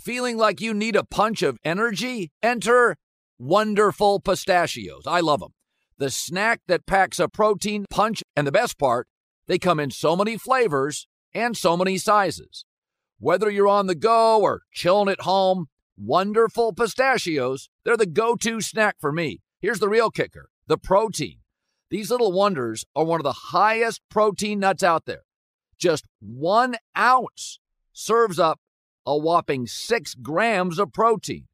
Feeling like you need a punch of energy? Enter Wonderful Pistachios. I love them. The snack that packs a protein punch, and the best part, they come in so many flavors and so many sizes. Whether you're on the go or chilling at home, Wonderful Pistachios, they're the go to snack for me. Here's the real kicker the protein. These little wonders are one of the highest protein nuts out there. Just one ounce serves up a whopping six grams of protein,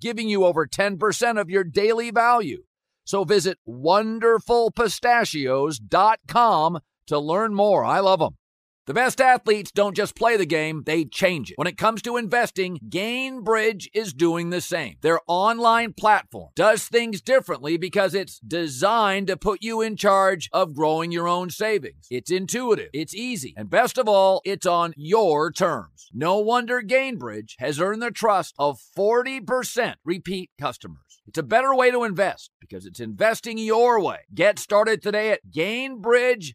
giving you over 10% of your daily value. So visit wonderfulpistachios.com to learn more. I love them. The best athletes don't just play the game, they change it. When it comes to investing, Gainbridge is doing the same. Their online platform does things differently because it's designed to put you in charge of growing your own savings. It's intuitive, it's easy, and best of all, it's on your terms. No wonder Gainbridge has earned the trust of 40% repeat customers. It's a better way to invest because it's investing your way. Get started today at gainbridge.io.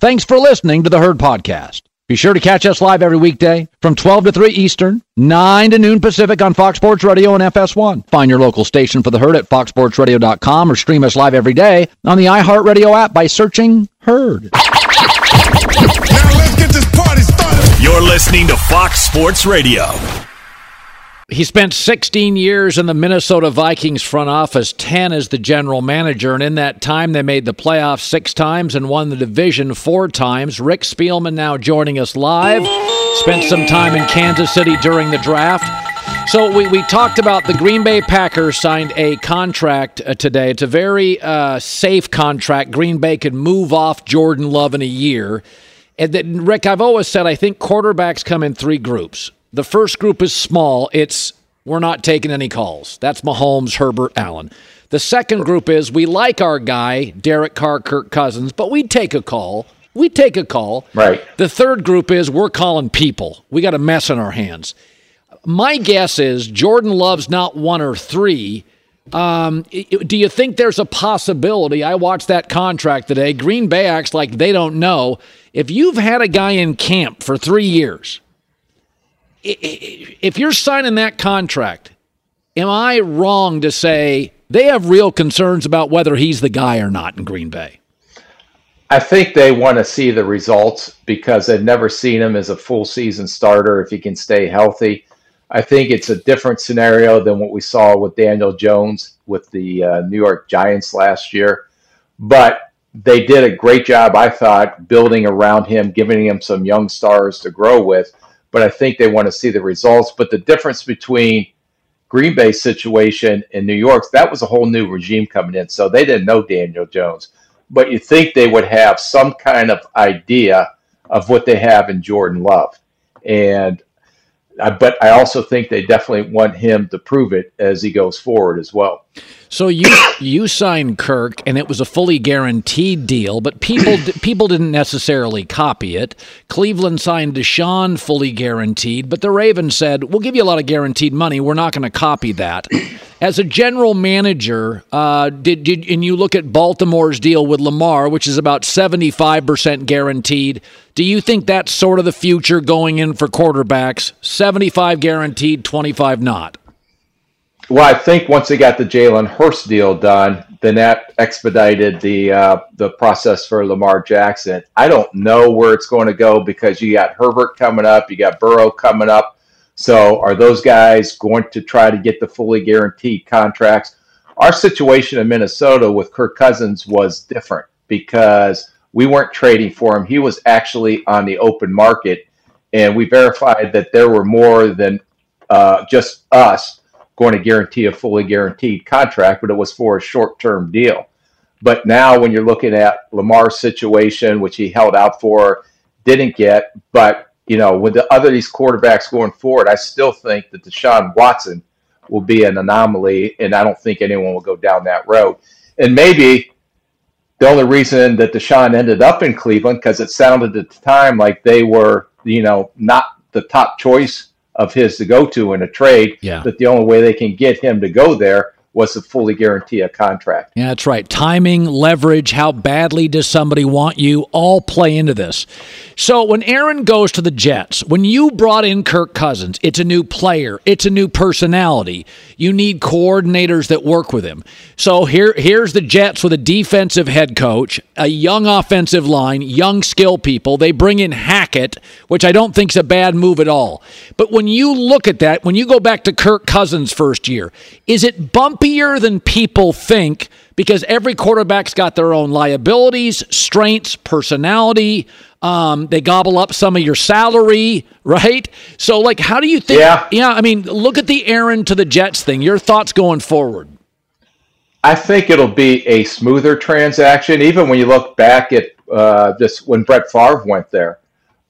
Thanks for listening to the Herd Podcast. Be sure to catch us live every weekday from 12 to 3 Eastern, 9 to noon Pacific on Fox Sports Radio and FS1. Find your local station for the Herd at foxsportsradio.com or stream us live every day on the iHeartRadio app by searching Herd. Now let's get this party started. You're listening to Fox Sports Radio. He spent 16 years in the Minnesota Vikings front office, 10 as the general manager, and in that time they made the playoffs six times and won the division four times. Rick Spielman now joining us live. Spent some time in Kansas City during the draft. So we, we talked about the Green Bay Packers signed a contract uh, today. It's a very uh, safe contract. Green Bay could move off Jordan Love in a year. And then, Rick, I've always said I think quarterbacks come in three groups. The first group is small. It's we're not taking any calls. That's Mahomes, Herbert, Allen. The second group is we like our guy, Derek Carr, Kirk Cousins, but we take a call. We take a call. Right. The third group is we're calling people. We got a mess in our hands. My guess is Jordan Love's not one or three. Um, do you think there's a possibility? I watched that contract today. Green Bay acts like they don't know. If you've had a guy in camp for three years, if you're signing that contract, am I wrong to say they have real concerns about whether he's the guy or not in Green Bay? I think they want to see the results because they've never seen him as a full season starter if he can stay healthy. I think it's a different scenario than what we saw with Daniel Jones with the uh, New York Giants last year. But they did a great job, I thought, building around him, giving him some young stars to grow with but I think they want to see the results. But the difference between Green Bay's situation and New York's, that was a whole new regime coming in. So they didn't know Daniel Jones. But you think they would have some kind of idea of what they have in Jordan Love. And but I also think they definitely want him to prove it as he goes forward as well. So you you signed Kirk, and it was a fully guaranteed deal, but people people didn't necessarily copy it. Cleveland signed Deshaun fully guaranteed, but the Ravens said, "We'll give you a lot of guaranteed money. We're not going to copy that." As a general manager, uh, did did and you look at Baltimore's deal with Lamar, which is about seventy five percent guaranteed? Do you think that's sort of the future going in for quarterbacks? Seventy five guaranteed, twenty five not. Well, I think once they got the Jalen Hurts deal done, then that expedited the uh, the process for Lamar Jackson. I don't know where it's going to go because you got Herbert coming up, you got Burrow coming up. So, are those guys going to try to get the fully guaranteed contracts? Our situation in Minnesota with Kirk Cousins was different because we weren't trading for him. He was actually on the open market, and we verified that there were more than uh, just us going to guarantee a fully guaranteed contract, but it was for a short term deal. But now, when you're looking at Lamar's situation, which he held out for, didn't get, but you know, with the other these quarterbacks going forward, I still think that Deshaun Watson will be an anomaly, and I don't think anyone will go down that road. And maybe the only reason that Deshaun ended up in Cleveland because it sounded at the time like they were, you know, not the top choice of his to go to in a trade. Yeah. That the only way they can get him to go there was to fully guarantee a contract. Yeah, that's right. Timing, leverage, how badly does somebody want you all play into this. So when Aaron goes to the Jets, when you brought in Kirk Cousins, it's a new player, it's a new personality. You need coordinators that work with him. So here here's the Jets with a defensive head coach, a young offensive line, young skill people. They bring in Which I don't think is a bad move at all. But when you look at that, when you go back to Kirk Cousins' first year, is it bumpier than people think? Because every quarterback's got their own liabilities, strengths, personality. Um, they gobble up some of your salary, right? So, like, how do you think? Yeah. yeah. I mean, look at the Aaron to the Jets thing. Your thoughts going forward? I think it'll be a smoother transaction, even when you look back at uh, just when Brett Favre went there.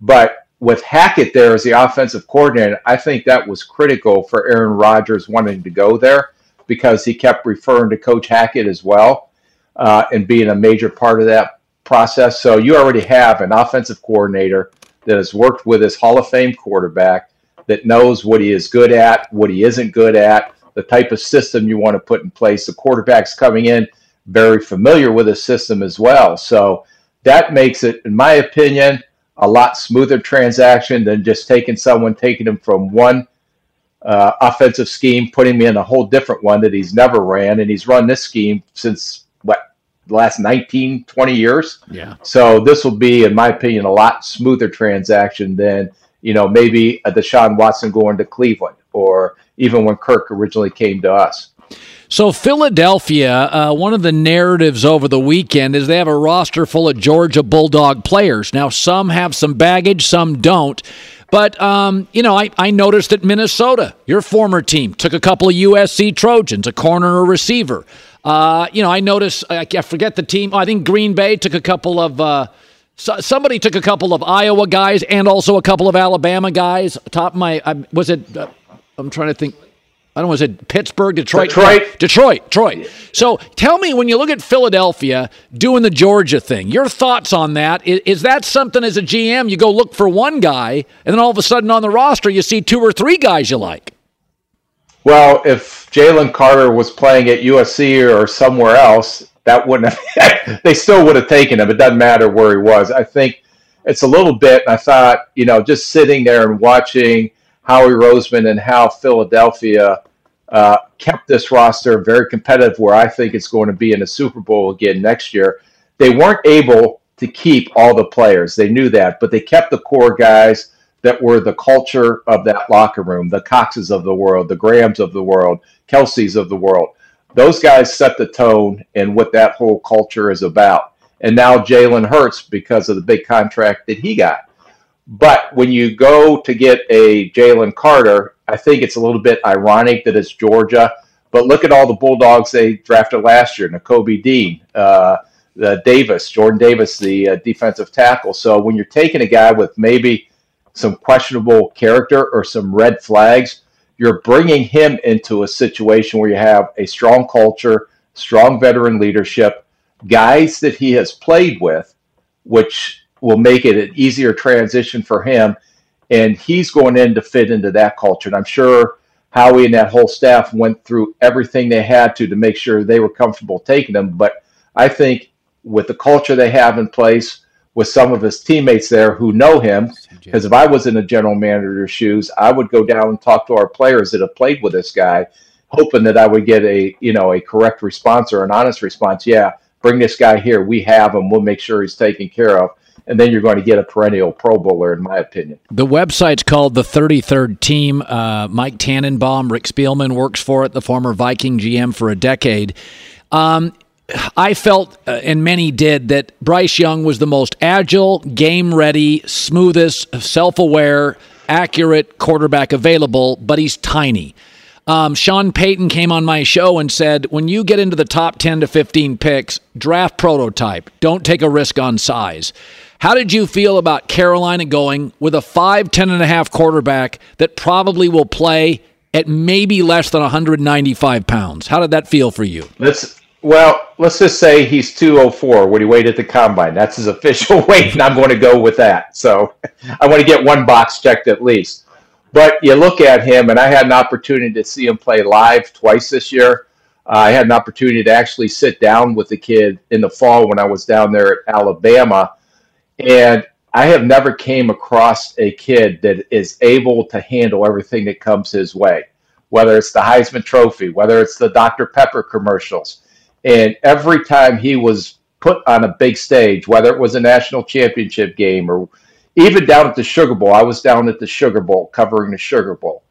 But with Hackett there as the offensive coordinator, I think that was critical for Aaron Rodgers wanting to go there because he kept referring to Coach Hackett as well uh, and being a major part of that process. So you already have an offensive coordinator that has worked with his Hall of Fame quarterback that knows what he is good at, what he isn't good at, the type of system you want to put in place. The quarterback's coming in very familiar with the system as well. So that makes it, in my opinion, a lot smoother transaction than just taking someone, taking him from one uh, offensive scheme, putting me in a whole different one that he's never ran. And he's run this scheme since what, the last 19, 20 years. Yeah. So this will be, in my opinion, a lot smoother transaction than, you know, maybe a Deshaun Watson going to Cleveland or even when Kirk originally came to us. So, Philadelphia, uh, one of the narratives over the weekend is they have a roster full of Georgia Bulldog players. Now, some have some baggage, some don't. But, um, you know, I, I noticed that Minnesota, your former team, took a couple of USC Trojans, a corner or receiver. Uh, you know, I noticed, I, I forget the team. Oh, I think Green Bay took a couple of. Uh, so, somebody took a couple of Iowa guys and also a couple of Alabama guys. Top of my, I, was it? Uh, I'm trying to think. I don't know, was it Pittsburgh, Detroit? Detroit. Detroit, Detroit. So tell me, when you look at Philadelphia doing the Georgia thing, your thoughts on that? Is, is, that something as a GM you go look for one guy, and then all of a sudden on the roster you see two or three guys you like? Well, if Jalen Carter was playing at USC or somewhere else, that wouldn't have, they still would have taken him. It doesn't matter where he was. I think it's a little bit, and I thought, you know, just sitting there and watching Howie Roseman and how Philadelphia uh, kept this roster very competitive, where I think it's going to be in the Super Bowl again next year. They weren't able to keep all the players. They knew that, but they kept the core guys that were the culture of that locker room, the Coxes of the world, the Grahams of the world, Kelce's of the world. Those guys set the tone and what that whole culture is about. And now Jalen Hurts because of the big contract that he got. But when you go to get a Jalen Carter, I think it's a little bit ironic that it's Georgia. But look at all the Bulldogs they drafted last year: Nakobe Dean, uh, Davis, Jordan Davis, the uh, defensive tackle. So when you're taking a guy with maybe some questionable character or some red flags, you're bringing him into a situation where you have a strong culture, strong veteran leadership, guys that he has played with, which will make it an easier transition for him. And he's going in to fit into that culture. And I'm sure Howie and that whole staff went through everything they had to to make sure they were comfortable taking him. But I think with the culture they have in place, with some of his teammates there who know him, because if I was in a general manager's shoes, I would go down and talk to our players that have played with this guy, hoping that I would get a you know a correct response or an honest response. Yeah, bring this guy here. We have him. We'll make sure he's taken care of and then you're going to get a perennial Pro Bowler, in my opinion. The website's called the 33rd Team. Uh, Mike Tannenbaum, Rick Spielman works for it, the former Viking GM for a decade. Um, I felt, uh, and many did, that Bryce Young was the most agile, game ready, smoothest, self aware, accurate quarterback available, but he's tiny. Um, Sean Payton came on my show and said, when you get into the top 10 to 15 picks, draft prototype. Don't take a risk on size. How did you feel about Carolina going with a 5, 10 and a half quarterback that probably will play at maybe less than 195 pounds? How did that feel for you? Let's well, let's just say he's 204 when he weighed at the combine. That's his official weight, and I'm going to go with that. So I want to get one box checked at least. But you look at him, and I had an opportunity to see him play live twice this year. Uh, I had an opportunity to actually sit down with the kid in the fall when I was down there at Alabama, and I have never came across a kid that is able to handle everything that comes his way, whether it's the Heisman Trophy, whether it's the Dr. Pepper commercials. And every time he was put on a big stage, whether it was a national championship game or even down at the Sugar Bowl, I was down at the Sugar Bowl covering the Sugar Bowl.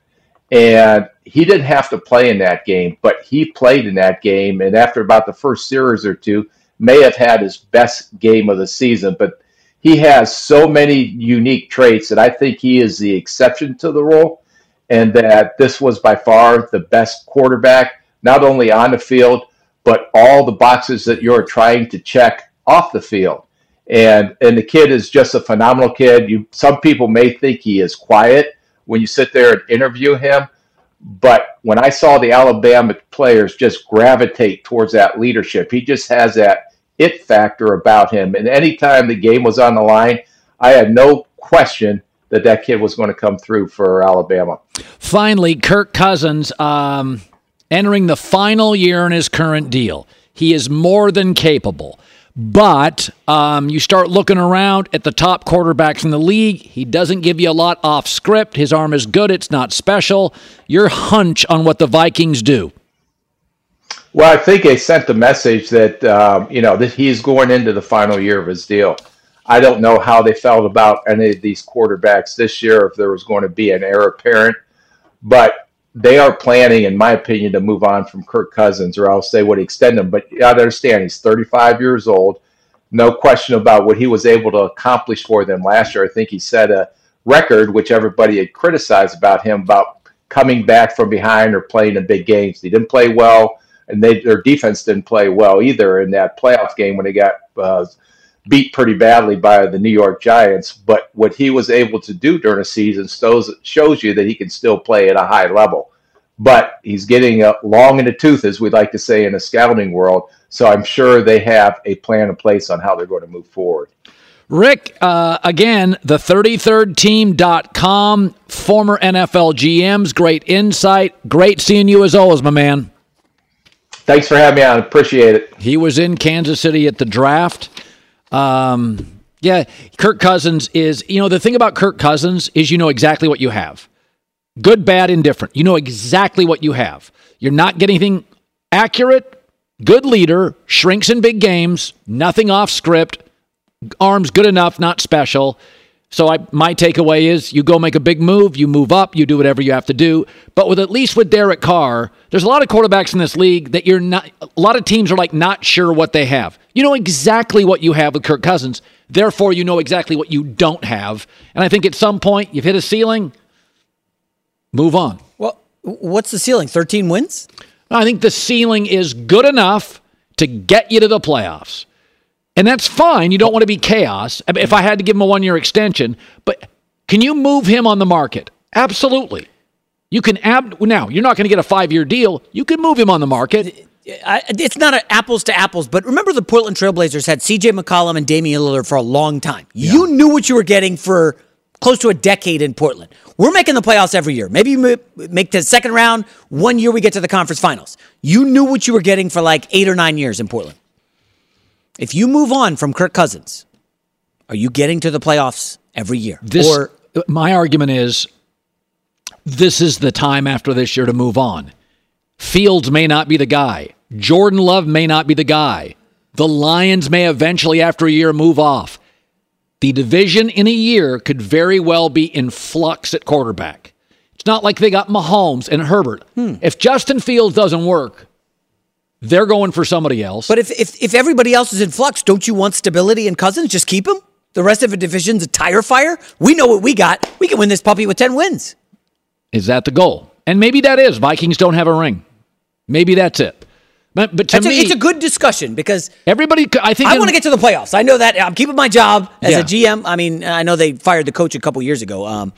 And he didn't have to play in that game, but he played in that game. And after about the first series or two, may have had his best game of the season. But he has so many unique traits that I think he is the exception to the rule, and that this was by far the best quarterback, not only on the field, but all the boxes that you're trying to check off the field. And and the kid is just a phenomenal kid. You some people may think he is quiet when you sit there and interview him, but when I saw the Alabama players just gravitate towards that leadership, he just has that it factor about him. And anytime the game was on the line, I had no question that that kid was going to come through for Alabama. Finally, Kirk Cousins um, entering the final year in his current deal. He is more than capable. But um, you start looking around at the top quarterbacks in the league. He doesn't give you a lot off script. His arm is good, it's not special. Your hunch on what the Vikings do. Well, I think they sent the message that um, you know that he's going into the final year of his deal. I don't know how they felt about any of these quarterbacks this year, if there was going to be an heir apparent, but they are planning, in my opinion, to move on from Kirk Cousins, or else they would extend him. But to understand, he's 35 years old. No question about what he was able to accomplish for them last year. I think he set a record, which everybody had criticized about him, about coming back from behind or playing in big games. He didn't play well and they their defense didn't play well either in that playoff game when they got uh, beat pretty badly by the New York Giants. But what he was able to do during a season shows shows you that he can still play at a high level. But he's getting uh, long in the tooth, as we like to say in the scouting world. So I'm sure they have a plan in place on how they're going to move forward. Rick, uh, again, the 33rdteam.com, former NFL GMs, great insight. Great seeing you as always, my man. Thanks for having me on. Appreciate it. He was in Kansas City at the draft. Um, yeah, Kirk Cousins is, you know, the thing about Kirk Cousins is you know exactly what you have good, bad, indifferent. You know exactly what you have. You're not getting anything accurate, good leader, shrinks in big games, nothing off script, arms good enough, not special. So I, my takeaway is you go make a big move, you move up, you do whatever you have to do. But with at least with Derek Carr, there's a lot of quarterbacks in this league that you're not. A lot of teams are like not sure what they have. You know exactly what you have with Kirk Cousins. Therefore, you know exactly what you don't have. And I think at some point you've hit a ceiling. Move on. Well, what's the ceiling? 13 wins? I think the ceiling is good enough to get you to the playoffs. And that's fine. You don't want to be chaos. If I had to give him a one year extension, but can you move him on the market? Absolutely. You can ab now. You're not going to get a five year deal. You can move him on the market. It's not apples to apples, but remember the Portland Trailblazers had C.J. McCollum and Damian Lillard for a long time. Yeah. You knew what you were getting for close to a decade in Portland. We're making the playoffs every year. Maybe you make the second round. One year we get to the conference finals. You knew what you were getting for like eight or nine years in Portland. If you move on from Kirk Cousins, are you getting to the playoffs every year? This, or my argument is this is the time after this year to move on. Fields may not be the guy. Jordan Love may not be the guy. The Lions may eventually, after a year, move off. The division in a year could very well be in flux at quarterback. It's not like they got Mahomes and Herbert. Hmm. If Justin Fields doesn't work, they're going for somebody else. But if, if, if everybody else is in flux, don't you want stability in Cousins? Just keep him? The rest of the division's a tire fire? We know what we got. We can win this puppy with 10 wins. Is that the goal? And maybe that is. Vikings don't have a ring. Maybe that's it. But but to It's a, me, it's a good discussion because everybody. I think I want to get to the playoffs. I know that I'm keeping my job as Yeah. a GM. I mean, I know they fired the coach a couple years ago. Um,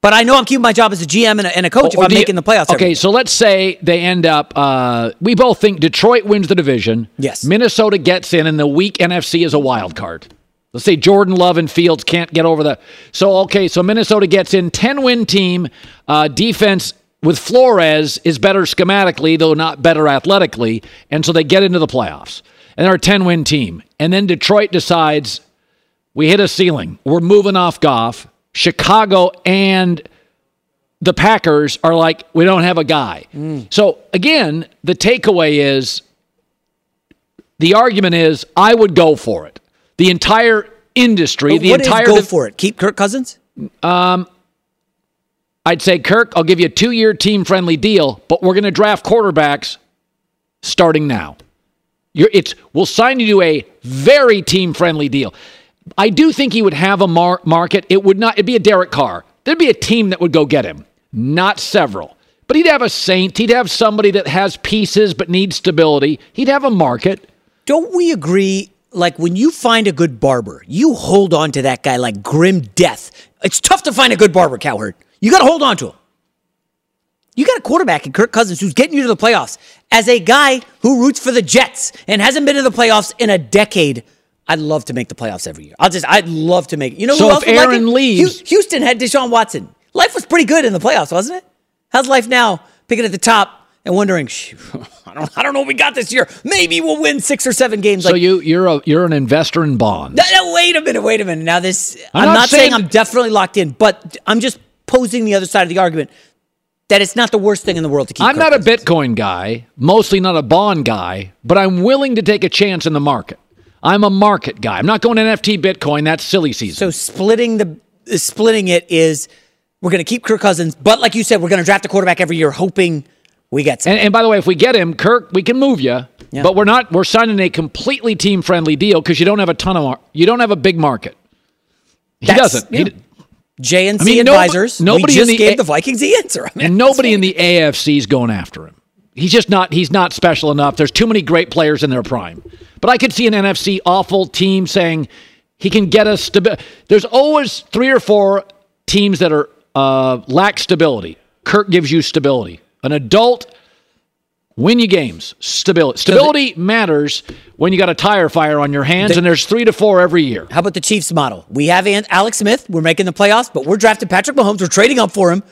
but I know I'm keeping my job as a GM and a, and a coach if I'm you- making the playoffs. Okay, so let's say they end up. Uh, we both think Detroit wins the division. Yes. Minnesota gets in, and the weak NFC is a wild card. Let's say Jordan Love and Fields can't get over the. So okay, so Minnesota gets in, ten win team, uh, defense with Flores is better schematically, though not better athletically, and so they get into the playoffs, and they're a ten win team, and then Detroit decides we hit a ceiling, we're moving off Goff. Chicago and the Packers are like, we don't have a guy. Mm. So again, the takeaway is the argument is I would go for it. The entire industry, But the entire go div- for it? Keep Kirk Cousins. Um, I'd say, Kirk, I'll give you a two year team friendly deal, but we're going to draft quarterbacks starting now. You're, it's we'll sign you to a very team friendly deal. I do think he would have a mar- market. It would not. It'd be a Derek Carr. There'd be a team that would go get him, not several. But he'd have a Saint. He'd have somebody that has pieces but needs stability. He'd have a market. Don't we agree? Like when you find a good barber, you hold on to that guy like grim death. It's tough to find a good barber, Cowherd. You got to hold on to him. You got a quarterback in Kirk Cousins who's getting you to the playoffs. As a guy who roots for the Jets and hasn't been to the playoffs in a decade, I'd love to make the playoffs every year. I'll just, I'd love to make. You know So who if else would like Aaron it? leaves- Houston had Deshaun Watson. Life was pretty good in the playoffs, wasn't it? How's life now? Picking at the top and wondering, I don't, I don't know what we got this year. Maybe we'll win six or seven games. So like, you you're a you're an investor in bonds. no, no, wait a minute, wait a minute. Now this, I'm I'm, not not, saying, saying- I'm definitely locked in, but I'm just posing the other side of the argument that it's not the worst thing in the world to keep. I'm Kirk not a Bitcoin guy, mostly not a bond guy, but I'm willing to take a chance in the market. I'm a market guy. I'm not going NFT Bitcoin. That's silly season. So splitting the uh, splitting it is we're going to keep Kirk Cousins, but like you said, we're going to draft a quarterback every year, hoping we get some. and, and by the way, if we get him, Kirk, we can move you. Yeah. But we're not. We're signing a completely team friendly deal because you don't have a ton of. mar- You don't have a big market. He That's- doesn't. yeah. He, JNC I mean, advisors. nobody we in just the gave the Vikings the answer. I mean, and nobody in the AFC is going after him. He's just not. He's not special enough. There's too many great players in their prime. But I could see an NFC awful team saying he can get us stability. There's always three or four teams that are uh, lack stability. Kirk gives you stability. An adult win you games. Stability. Stability matters when you got a tire fire on your hands, and there's three to four every year. How about the Chiefs model? We have Alex Smith. We're making the playoffs, but we're drafting Patrick Mahomes. We're trading up for him.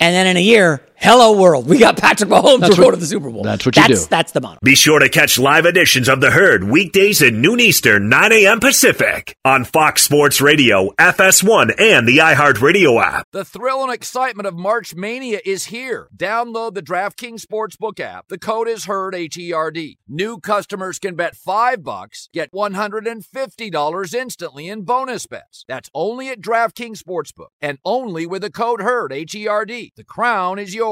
And then in a year, hello world, we got Patrick Mahomes. That's we're what- going to the Super Bowl. that's what you that's, do. That's the model. Be sure to catch live editions of The Herd weekdays at noon Eastern, 9 a.m. Pacific on Fox Sports Radio, FS1, and the iHeartRadio app. The thrill and excitement of March Mania is here. Download the DraftKings Sportsbook app. The code is HERD, H-E-R-D. New customers can bet 5 bucks, get $150 instantly in bonus bets. That's only at DraftKings Sportsbook and only with the code HERD, H-E-R-D. The crown is yours.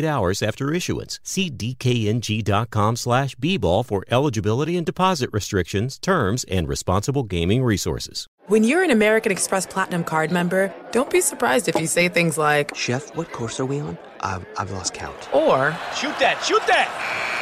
hours after issuance. See dkng.com slash bball for eligibility and deposit restrictions, terms, and responsible gaming resources. When you're an American Express Platinum card member, don't be surprised if you say things like, Chef, what course are we on? I've, I've lost count. or, Shoot that, shoot that!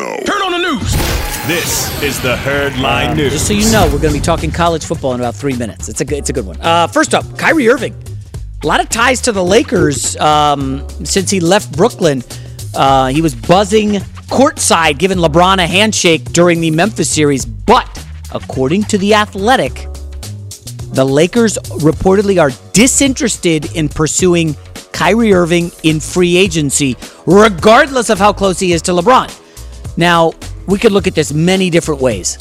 This is the Herd Line News. Just so you know, we're going to be talking college football in about three minutes. It's a good, it's a good one. Uh, first up, Kyrie Irving. A lot of ties to the Lakers um, since he left Brooklyn. Uh, he was buzzing courtside, giving LeBron a handshake during the Memphis series. But according to The Athletic, the Lakers reportedly are disinterested in pursuing Kyrie Irving in free agency, regardless of how close he is to LeBron. Now, we could look at this many different ways.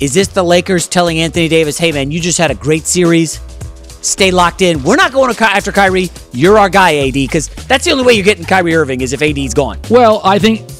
Is this the Lakers telling Anthony Davis, hey man, you just had a great series? Stay locked in. We're not going after Kyrie. You're our guy, AD, because that's the only way you're getting Kyrie Irving is if AD's gone. Well, I think,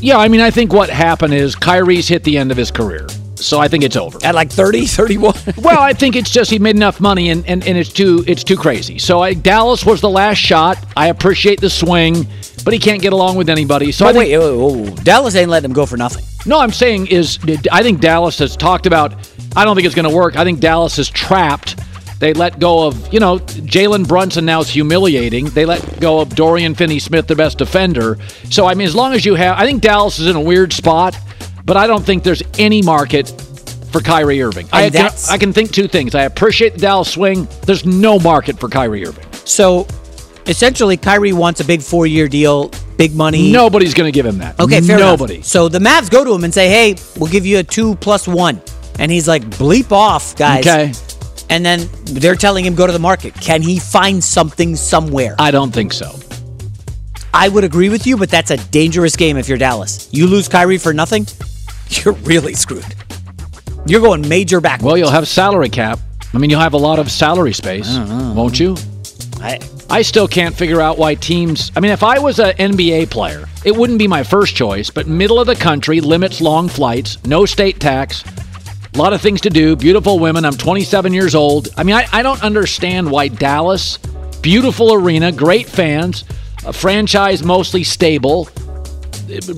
yeah, I mean, I think what happened is Kyrie's hit the end of his career. So I think it's over. At like 30, 31? well, I think it's just he made enough money and, and, and it's too it's too crazy. So I, Dallas was the last shot. I appreciate the swing, but he can't get along with anybody. So But I think, wait, oh, oh, Dallas ain't letting him go for nothing. No, I'm saying is I think Dallas has talked about. I don't think it's going to work. I think Dallas is trapped. They let go of you know Jalen Brunson now is humiliating. They let go of Dorian Finney-Smith, the best defender. So I mean, as long as you have, I think Dallas is in a weird spot, but I don't think there's any market for Kyrie Irving. I can, I can think two things. I appreciate the Dallas swing. There's no market for Kyrie Irving. So essentially, Kyrie wants a big four year deal, big money. Nobody's going to give him that. Okay, fair Nobody. enough. So the Mavs go to him and say, hey, we'll give you a two plus one. And he's like, bleep off, guys. Okay. And then they're telling him go to the market. Can he find something somewhere? I don't think so. I would agree with you, but that's a dangerous game if you're Dallas. You lose Kyrie for nothing, you're really screwed. You're going major back. Well, you'll have salary cap. I mean, you'll have a lot of salary space, oh, oh. won't you? I, I still can't figure out why teams. I mean, if I was an NBA player, it wouldn't be my first choice, but middle of the country limits long flights, no state tax, a lot of things to do, beautiful women. I'm 27 years old. I mean, I, I don't understand why Dallas, beautiful arena, great fans, a franchise mostly stable.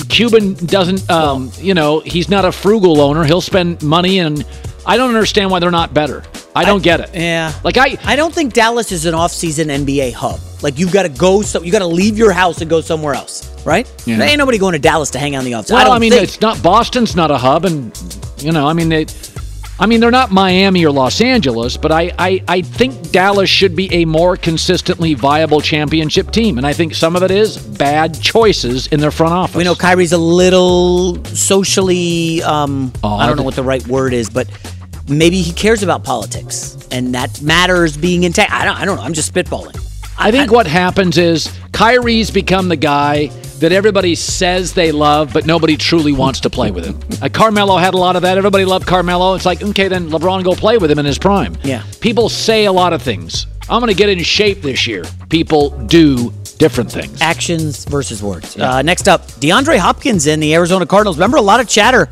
Cuban doesn't, um, you know, he's not a frugal owner. He'll spend money, and I don't understand why they're not better. I don't get it. Yeah. Like I, I don't think Dallas is an off-season NBA hub. Like you've got to go, so you got to leave your house and go somewhere else, right? Yeah. There ain't nobody going to Dallas to hang out in the office. Well, I I, mean, think. it's not Boston's not a hub, and you know, I mean, they, I mean, they're not Miami or Los Angeles, but I, I, I think Dallas should be a more consistently viable championship team, and I think some of it is bad choices in their front office. We know Kyrie's a little socially, um, I don't know what the right word is, but maybe he cares about politics, and that matters being in. Ta- I don't, I don't know. I'm just spitballing. I think what happens is Kyrie's become the guy that everybody says they love, but nobody truly wants to play with him. Uh, Carmelo had a lot of that. Everybody loved Carmelo. It's like, okay, then LeBron go play with him in his prime. Yeah. People say a lot of things. I'm going to get in shape this year. People do different things. Actions versus words. Uh, next up, DeAndre Hopkins in the Arizona Cardinals. Remember a lot of chatter.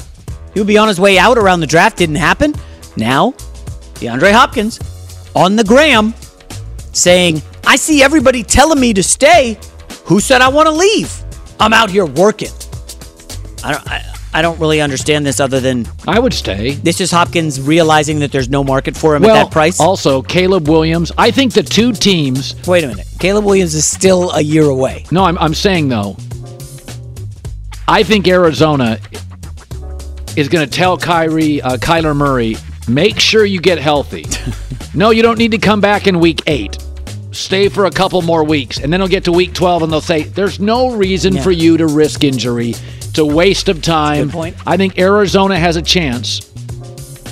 He would be on his way out around the draft. Didn't happen. Now, DeAndre Hopkins on the gram saying, I see everybody telling me to stay. Who said I want to leave? I'm out here working. I don't, I, I don't really understand this other than I would stay. this is Hopkins realizing that there's no market for him well, at that price. Also, Caleb Williams. I think the two teams. Wait a minute. Caleb Williams is still a year away. No, I'm, I'm saying though. I think Arizona is going to tell Kyrie, uh, Kyler Murray, make sure you get healthy. no, you don't need to come back in week eight. Stay for a couple more weeks, and then they'll get to week 12 and they'll say, there's no reason Yeah. for you to risk injury. It's a waste of time. Good point. I think Arizona has a chance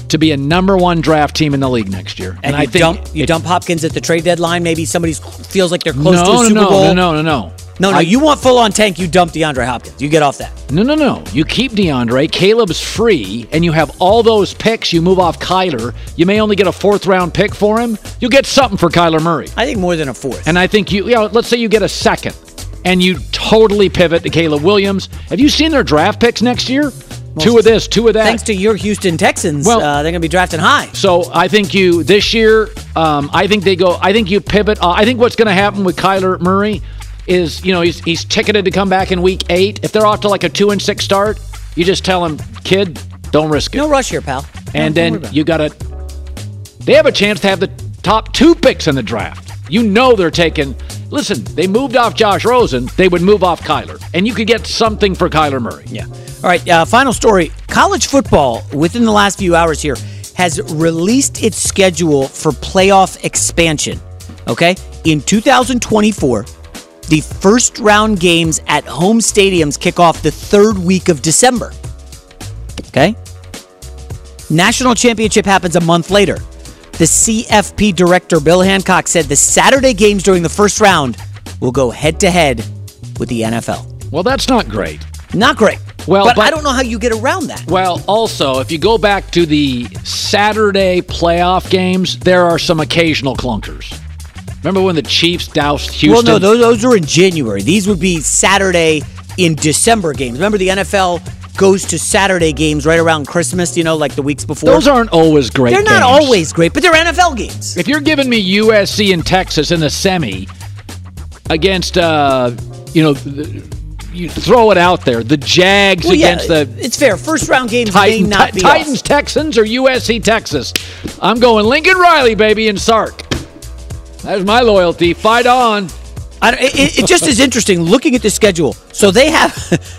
to be a number one draft team in the league next year. And, I you think dump you dump Hopkins at the trade deadline. Maybe somebody feels like they're close no, to a Super no, Bowl. no, no, no, no. No, no, I- you want full on tank, you dump DeAndre Hopkins. You get off that. No, no, no. You keep DeAndre. Caleb's free, and you have all those picks. You move off Kyler. You may only get a fourth round pick for him. You'll get something for Kyler Murray. I think more than a fourth. And I think you, you know, let's say you get a second, and you totally pivot to Caleb Williams. Have you seen their draft picks next year? two of this, two of that. Thanks to your Houston Texans, Well- uh, they're going to be drafting high. So I think you this year. Um, I think they go. I think you pivot. Uh, I think what's going to happen with Kyler Murray is you know he's he's ticketed to come back in week eight. If they're off to like a two and six start, you just tell him, kid, don't risk it. No rush here, pal. and Don't then you got to. They have a chance to have the top two picks in the draft. You know they're taking. Listen, they moved off Josh Rosen. They would move off Kyler, and you could get something for Kyler Murray. Yeah. All right. Uh, final story. College football, within the last few hours here, has released its schedule for playoff expansion. Okay. In 2024, the first round games at home stadiums kick off the third week of December. Okay. National championship happens a month later. The CFP director, Bill Hancock, said the Saturday games during the first round will go head to head with the NFL. Well, that's not great. Not great. Well, but, but- I don't know how you get around that. Well, also, if you go back to the Saturday playoff games, there are some occasional clunkers. Remember when the Chiefs doused Houston? Well, no, those, those are in January. These would be Saturday in December games. Remember, the NFL goes to Saturday games right around Christmas, you know, like the weeks before. Those aren't always great. They're not games. always great, but they're NFL games. If you're giving me USC and Texas in the semi against, uh, you know, the, you throw it out there. The Jags Well, yeah, against the it's fair. First round games Titan, may not Ti- be Titans, Texans, or USC, Texas. I'm going Lincoln Riley, baby, and Sark. That's my loyalty. Fight on. I, don't- it, it just is interesting looking at the schedule. So they have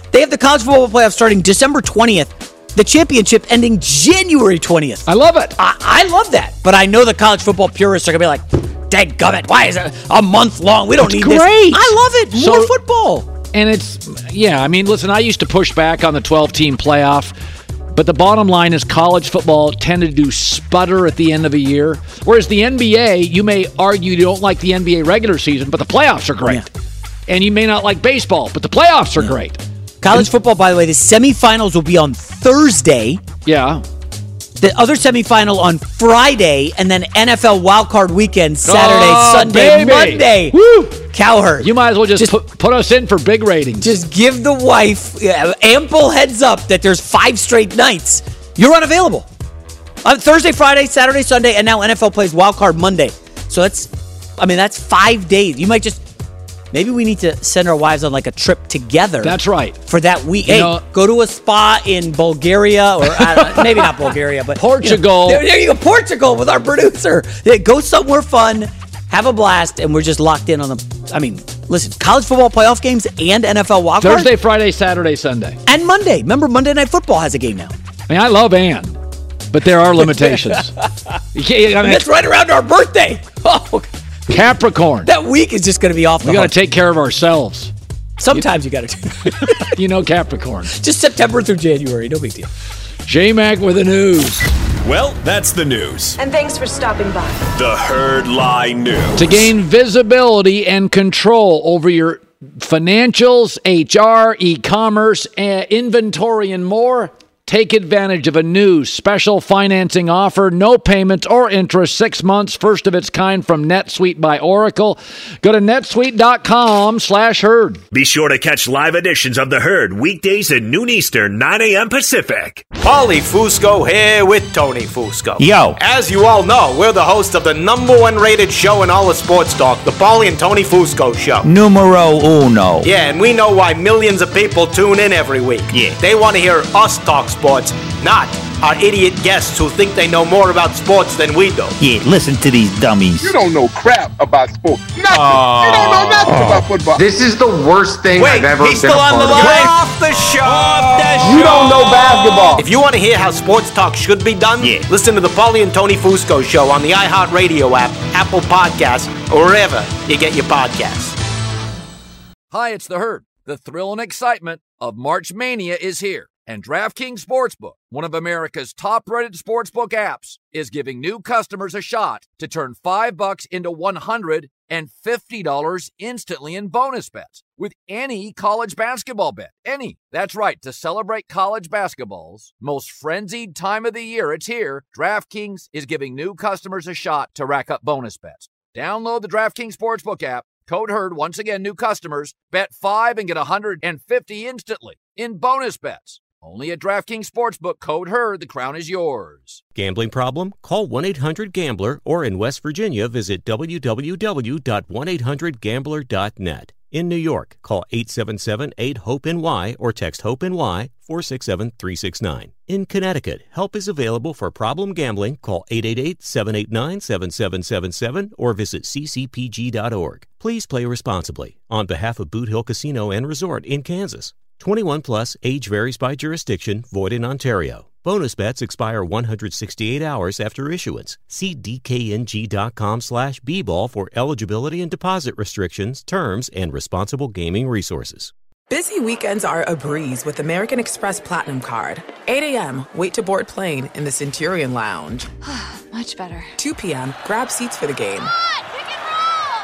they have the college football playoff starting December twentieth, the championship ending January twentieth. I love it. I, I love that, but I know the college football purists are gonna be like, "Dang gummit, why is it a month long? We don't It's need great. this." I love it. More So- football. And it's, yeah, I mean, listen, I used to push back on the 12 team playoff, but the bottom line is college football tended to sputter at the end of a year. Whereas the NBA, you may argue you don't like the NBA regular season, but the playoffs are great. And you may not like baseball, but the playoffs are great. College football, by the way, the semifinals will be on Thursday. Yeah. The other semifinal on Friday, and then NFL wildcard weekend Saturday, Oh, Sunday, baby. Monday. Woo! Cowherd. You might as well just, put, put us in for big ratings. Just give the wife uh, ample heads up that there's five straight nights. You're unavailable. On Thursday, Friday, Saturday, Sunday, and now NFL plays wild card Monday. So that's, I mean, that's five days. You might just, maybe we need to send our wives on like a trip together. That's right. For that week. You hey, know- go to a spa in Bulgaria or uh, maybe not Bulgaria, but Portugal. You know, there, there you go, Portugal with our producer. Yeah, go somewhere fun, have a blast, and we're just locked in on the. I mean, listen, college football playoff games and NFL card Thursday, Friday, Saturday, Sunday. and Monday. Remember, Monday Night Football has a game now. I mean, I love Ann, but there are limitations. I mean, That's right around our birthday. Oh, Capricorn. that week is just going to be off We got to take care of ourselves. Sometimes you got to do You know Capricorn. just September through January. No big deal. J Mac with the news. Well, that's the news. And thanks for stopping by. The Herd Lie News. To gain visibility and control over your financials, HR, e commerce, eh, inventory, and more, take advantage of a new special financing offer. No payments or interest, six months, first of its kind from NetSuite by Oracle. Go to netsuite.com slash herd. Be sure to catch live editions of The Herd weekdays at noon Eastern, 9 a.m. Pacific. Paulie Fusco here with Tony Fusco. Yo. As you all know, we're the host of the number one rated show in all of sports talk, the Paulie and Tony Fusco Show. Numero uno. Yeah, and we know why millions of people tune in every week. Yeah. They want to hear us talk sports, not our idiot guests who think they know more about sports than we do. Yeah, listen to these dummies. You don't know crap about sports. Nothing. you don't know nothing oh. about football. This is the worst thing Wait, I've ever he's been still a on the part of. line. Off the show. You don't know basketball. If you want to hear how sports talk should be done, Yeah. listen to the Paulie and Tony Fusco show on the iHeartRadio app, Apple Podcasts, or wherever you get your podcasts. Hi, it's The Herd. The thrill and excitement of March Mania is here. And DraftKings Sportsbook, one of America's top-rated sportsbook apps, is giving new customers a shot to turn 5 bucks into 100 and $50 instantly in bonus bets with any college basketball bet. Any. That's right. To celebrate college basketball's most frenzied time of the year, it's here. DraftKings is giving new customers a shot to rack up bonus bets. Download the DraftKings Sportsbook app. Code HERD. Once again, new customers. Bet 5 and get 150 instantly in bonus bets. Only at DraftKings Sportsbook. Code HERD. The crown is yours. Gambling problem? Call 1 800 Gambler or in West Virginia, visit www.1800Gambler.net. In New York, call 877 8 HOPE NY or text HOPE NY 467 369. In Connecticut, help is available for problem gambling. Call 888 789 7777 or visit ccpg.org. Please play responsibly. On behalf of Boot Hill Casino and Resort in Kansas. 21 plus, age varies by jurisdiction, void in Ontario. Bonus bets expire 168 hours after issuance. See dkng.com slash bball for eligibility and deposit restrictions, terms, and responsible gaming resources. Busy weekends are a breeze with American Express Platinum Card. 8 a.m., wait to board plane in the Centurion Lounge. Much better. 2 p.m., grab seats for the game.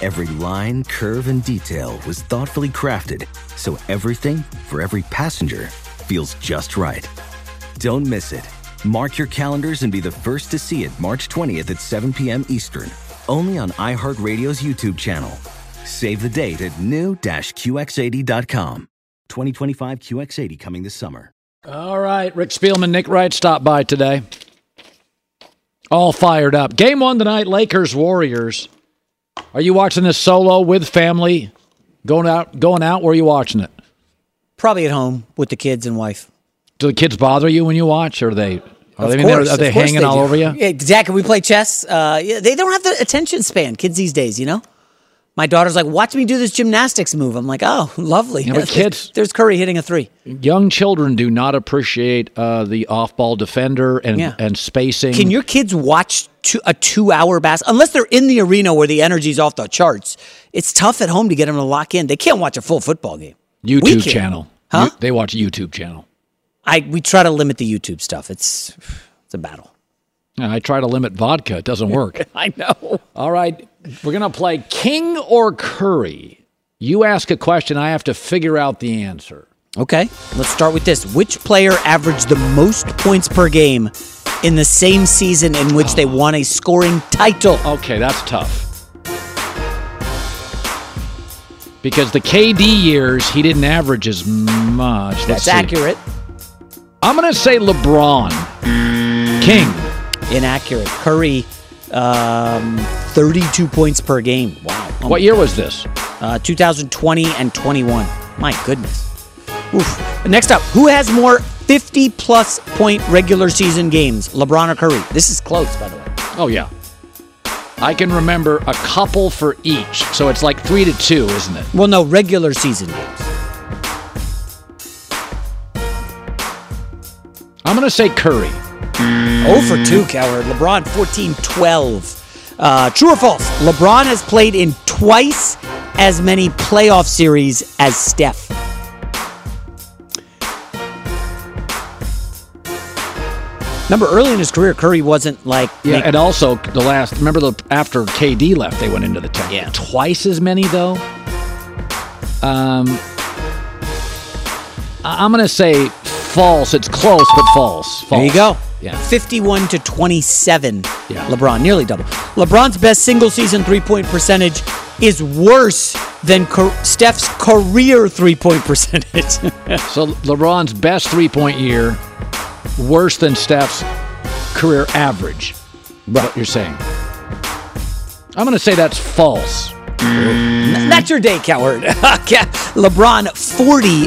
Every line, curve, and detail was thoughtfully crafted so everything for every passenger feels just right. Don't miss it. Mark your calendars and be the first to see it March 20th at 7 p.m. Eastern, only on iHeartRadio's YouTube channel. Save the date at new-QX80.com. 2025 QX80 coming this summer. All right, Rick Spielman, Nick Wright stopped by today. All fired up. Game one tonight, Lakers Warriors. Are you watching this solo with family? Going out going out, where are you watching it? Probably at home with the kids and wife. Do the kids bother you when you watch or are they are Of they, course, are they hanging all over you? Yeah, exactly. We play chess. Uh, yeah, they don't have the attention span, kids these days, you know? My daughter's like, watch me do this gymnastics move. I'm like, oh, lovely. Yeah, kids- There's Curry hitting a three. Young children do not appreciate uh, the off-ball defender and Yeah. and spacing. Can your kids watch two, a two-hour bass unless they're in the arena where the energy's off the charts? It's tough at home to get them to lock in. They can't watch a full football game. YouTube channel? Huh? You- they watch a YouTube channel. I we try to limit the YouTube stuff. It's it's a battle. I try to limit vodka. It doesn't work. I know. All right, we're gonna play King or Curry. You ask a question, I have to figure out the answer. Okay, let's start with this. Which player averaged the most points per game in the same season in which they won a scoring title? Okay, that's tough. Because the KD years, he didn't average as much. Let's That's see. accurate. I'm going to say LeBron. King. Inaccurate. Curry, um, 32 points per game. Wow. Oh What year God. was this? Uh, 2020 and 21. My goodness. Oof. Next up, who has more 50 plus point regular season games, LeBron or Curry? This is close, by the way. Oh, yeah. I can remember a couple for each. So it's like three to two, isn't it? Well, no, regular season games. I'm going to say Curry. Oh for 2, coward. LeBron 14 12. Uh, true or false? LeBron has played in twice as many playoff series as Steph. Remember, early in his career, Curry wasn't like. Yeah, make- and also the last. Remember the after KD left, they went into the tank. Yeah. twice as many though. Um, I- I'm gonna say false. It's close, but false. false. There you go. Yeah. 51 to 27. Yeah. LeBron, nearly double. LeBron's best single season three point percentage is worse than Steph's career three point percentage. So LeBron's best three point year, worse than Steph's career average. What you're saying? I'm going to say that's false. That's your day, coward. LeBron 40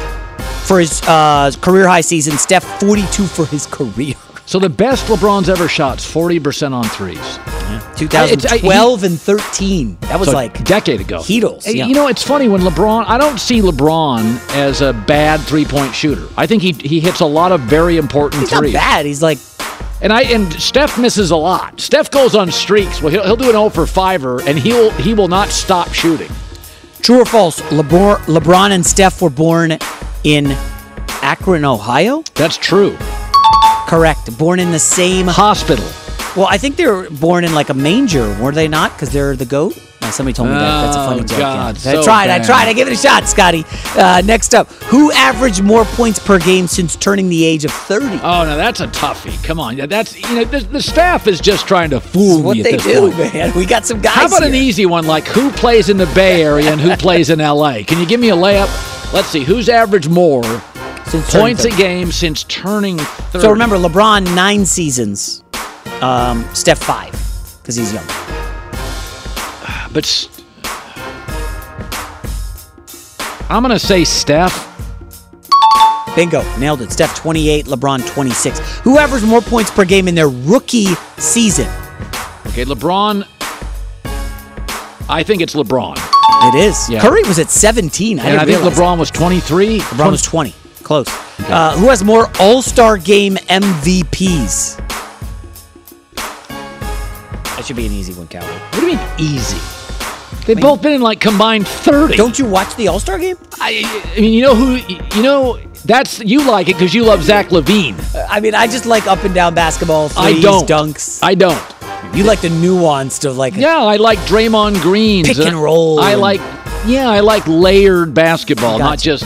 for his uh, career high season. Steph 42 for his career. So the best LeBron's ever shot's 40% on threes. Uh, 2012 and 13. That was So like a decade ago. Heatles. Yeah. You know, it's funny when LeBron. I don't see LeBron as a bad three point shooter. I think he he hits a lot of very important he's threes. not bad. He's like And I and Steph misses a lot. Steph goes on streaks. Well, he'll, he'll do an 0 for 5er, and he'll he will not stop shooting. true or false. LeBron, LeBron and Steph were born in Akron, Ohio. That's true. Correct. Born in the same Hospital. Well, I think they were born in like a manger, were they not? Because they're the goat. Somebody told me that. That's a funny Oh, joke. God, yeah. I so tried. I tried. I give it a shot, Scotty. Uh, next up, who averaged more points per game since turning the age of thirty? Oh no, that's a toughie. Come on, that's you know the, the staff is just trying to fool what they this do, point. man. We got some guys. How about an easy one like who plays in the Bay Area and who plays in LA? Can you give me a layup? Let's see who's averaged more Since points a 30. game since turning 30. So remember, LeBron nine seasons, um, Steph five, because he's young. but I'm gonna say Steph. Bingo, nailed it. Steph 28, LeBron 26. Who averaged more points per game in their rookie season? Okay, LeBron. I think it's LeBron. It is. Yeah. Curry was at 17. I and I think LeBron was 23. that. LeBron was 20. Close. Uh, who has more All Star Game MVPs? That should be an easy one, Colin. What do you mean easy? They've both been in like combined 30. Don't you watch the All Star Game? I, I mean, you know who? You know that's you like it because you love Zach LaVine. I mean, I just like up and down basketball. I don't. dunks. I don't. You like the nuance of like Yeah, I like Draymond Greens. Pick and roll I and- like, yeah, I like layered basketball, not just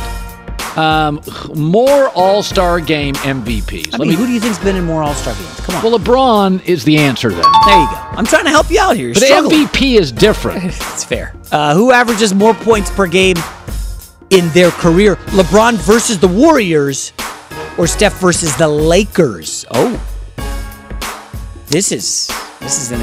um, more All Star Game MVPs. I Let mean, me- who do you think's been in more All Star games? Come on. well, LeBron is the answer then, there you go. I'm trying to help you out here. You're but struggling. MVP is different. It's fair. Uh, who averages more points per game in their career? LeBron versus the Warriors or Steph versus the Lakers? Oh. This is this is an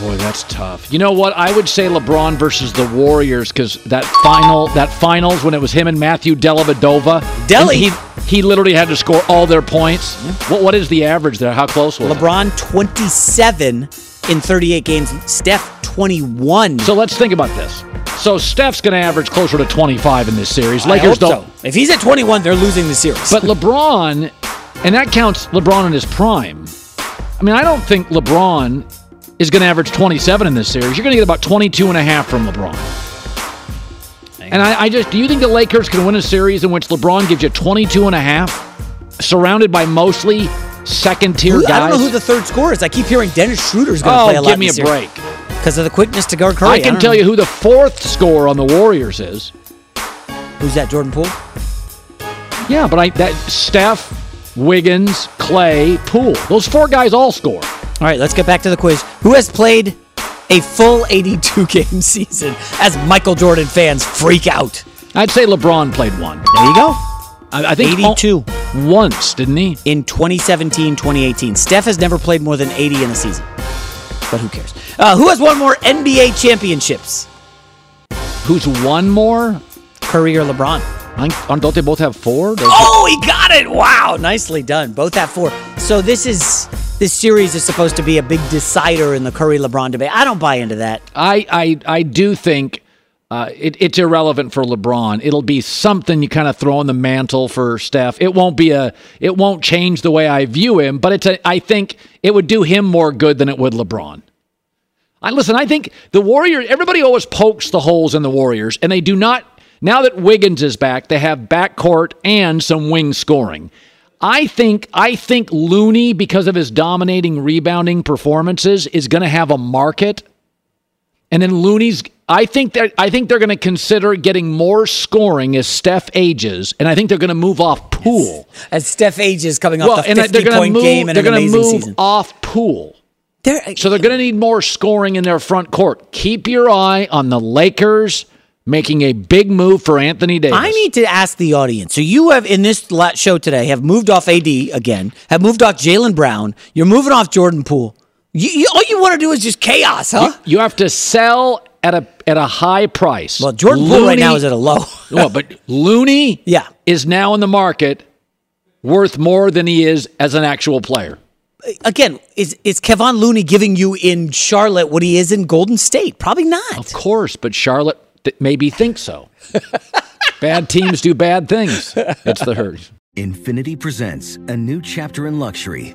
boy, that's tough. You know what? I would say LeBron versus the Warriors because that final, that finals when it was him and Matthew Dellavedova. And He, he literally had to score all their points. What what is the average there? How close was it? LeBron 27 in 38 games, Steph 21. So let's think about this. So Steph's going to average closer to 25 in this series. Lakers don't. so. If he's at 21, they're losing the series. But LeBron, and that counts LeBron in his prime. I mean, I don't think LeBron is going to average 27 in this series. You're going to get about 22 and a half from LeBron. And I, I just, do you think the Lakers can win a series in which LeBron gives you 22 and a half, surrounded by mostly second tier guys? I don't know who the third scorer is. I keep hearing Dennis Schroeder's going to oh, play a lot. Oh, give me a break. Because of the quickness to guard Curry. I can don't tell know. you who the fourth scorer on the Warriors is. Who's that, Jordan Poole? Yeah, but I that Steph, Wiggins, Clay, Poole. Those four guys all score. All right, let's get back to the quiz. Who has played a full 82 game season as Michael Jordan fans freak out? I'd say LeBron played one. There you go. I, I think 82 once, didn't he? in 2017 2018. Steph has never played more than 80 in a season. But who cares? Uh, who has won more NBA championships? Who's won more? Curry or LeBron? I think- don't they both have four? Those- Oh, he got it! Wow, nicely done. Both have four. So this is this series is supposed to be a big decider in the Curry LeBron debate. I don't buy into that. I, I, I do think uh, it, it's irrelevant for LeBron. It'll be something you kind of throw in the mantle for Steph. It won't be a. It won't change the way I view him, but it's a. I think it would do him more good than it would LeBron. I listen. I think the Warriors. Everybody always pokes the holes in the Warriors, and they do not. Now that Wiggins is back, they have backcourt and some wing scoring. I think I think Looney, because of his dominating rebounding performances, is going to have a market. And then Looney's. I think that I think they're going to consider getting more scoring as Steph ages, and I think they're going to move off Poole. As Steph ages coming off Well, the and 50 they're going to point move. game and They're going to move season. off Poole. They're, uh, So they're going to need more scoring in their front court. Keep your eye on the Lakers making a big move for Anthony Davis. I need to ask the audience. So you have in this show today have moved off AD again, have moved off Jaylen Brown. You're moving off Jordan Poole. You, you, all you want to do is just chaos, huh? You have to sell at a at a high price. Well, Jordan Poole right now is at a low. well, but Looney, yeah, is now in the market worth more than he is as an actual player. Again, is is Kevon Looney giving you in Charlotte what he is in Golden State? Probably not. Of course, but Charlotte th- maybe think so. bad teams do bad things. It's the herd. Infiniti presents a new chapter in luxury,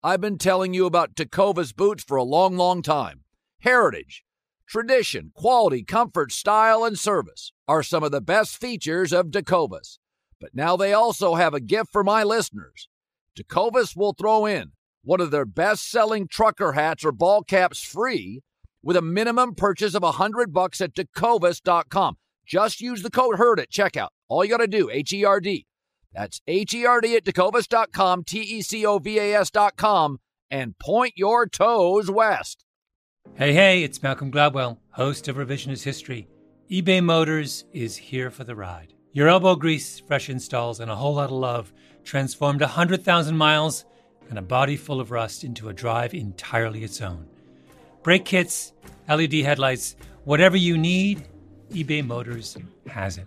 I've been telling you about Tecovas boots for a long, long time. Heritage, tradition, quality, comfort, style, and service are some of the best features of Tecovas. But now they also have a gift for my listeners. Tecovas will throw in one of their best selling trucker hats or ball caps free with a minimum purchase of 100 bucks at tecovas.com. Just use the code HERD at checkout. All you got to do, H E R D. That's H E R D at tecovas.com, T E C O V A S.com, and point your toes west. Hey, hey, it's Malcolm Gladwell, host of Revisionist History. eBay Motors is here for the ride. Your elbow grease, fresh installs, and a whole lot of love transformed 100,000 miles and a body full of rust into a drive entirely its own. Brake kits, LED headlights, whatever you need, eBay Motors has it.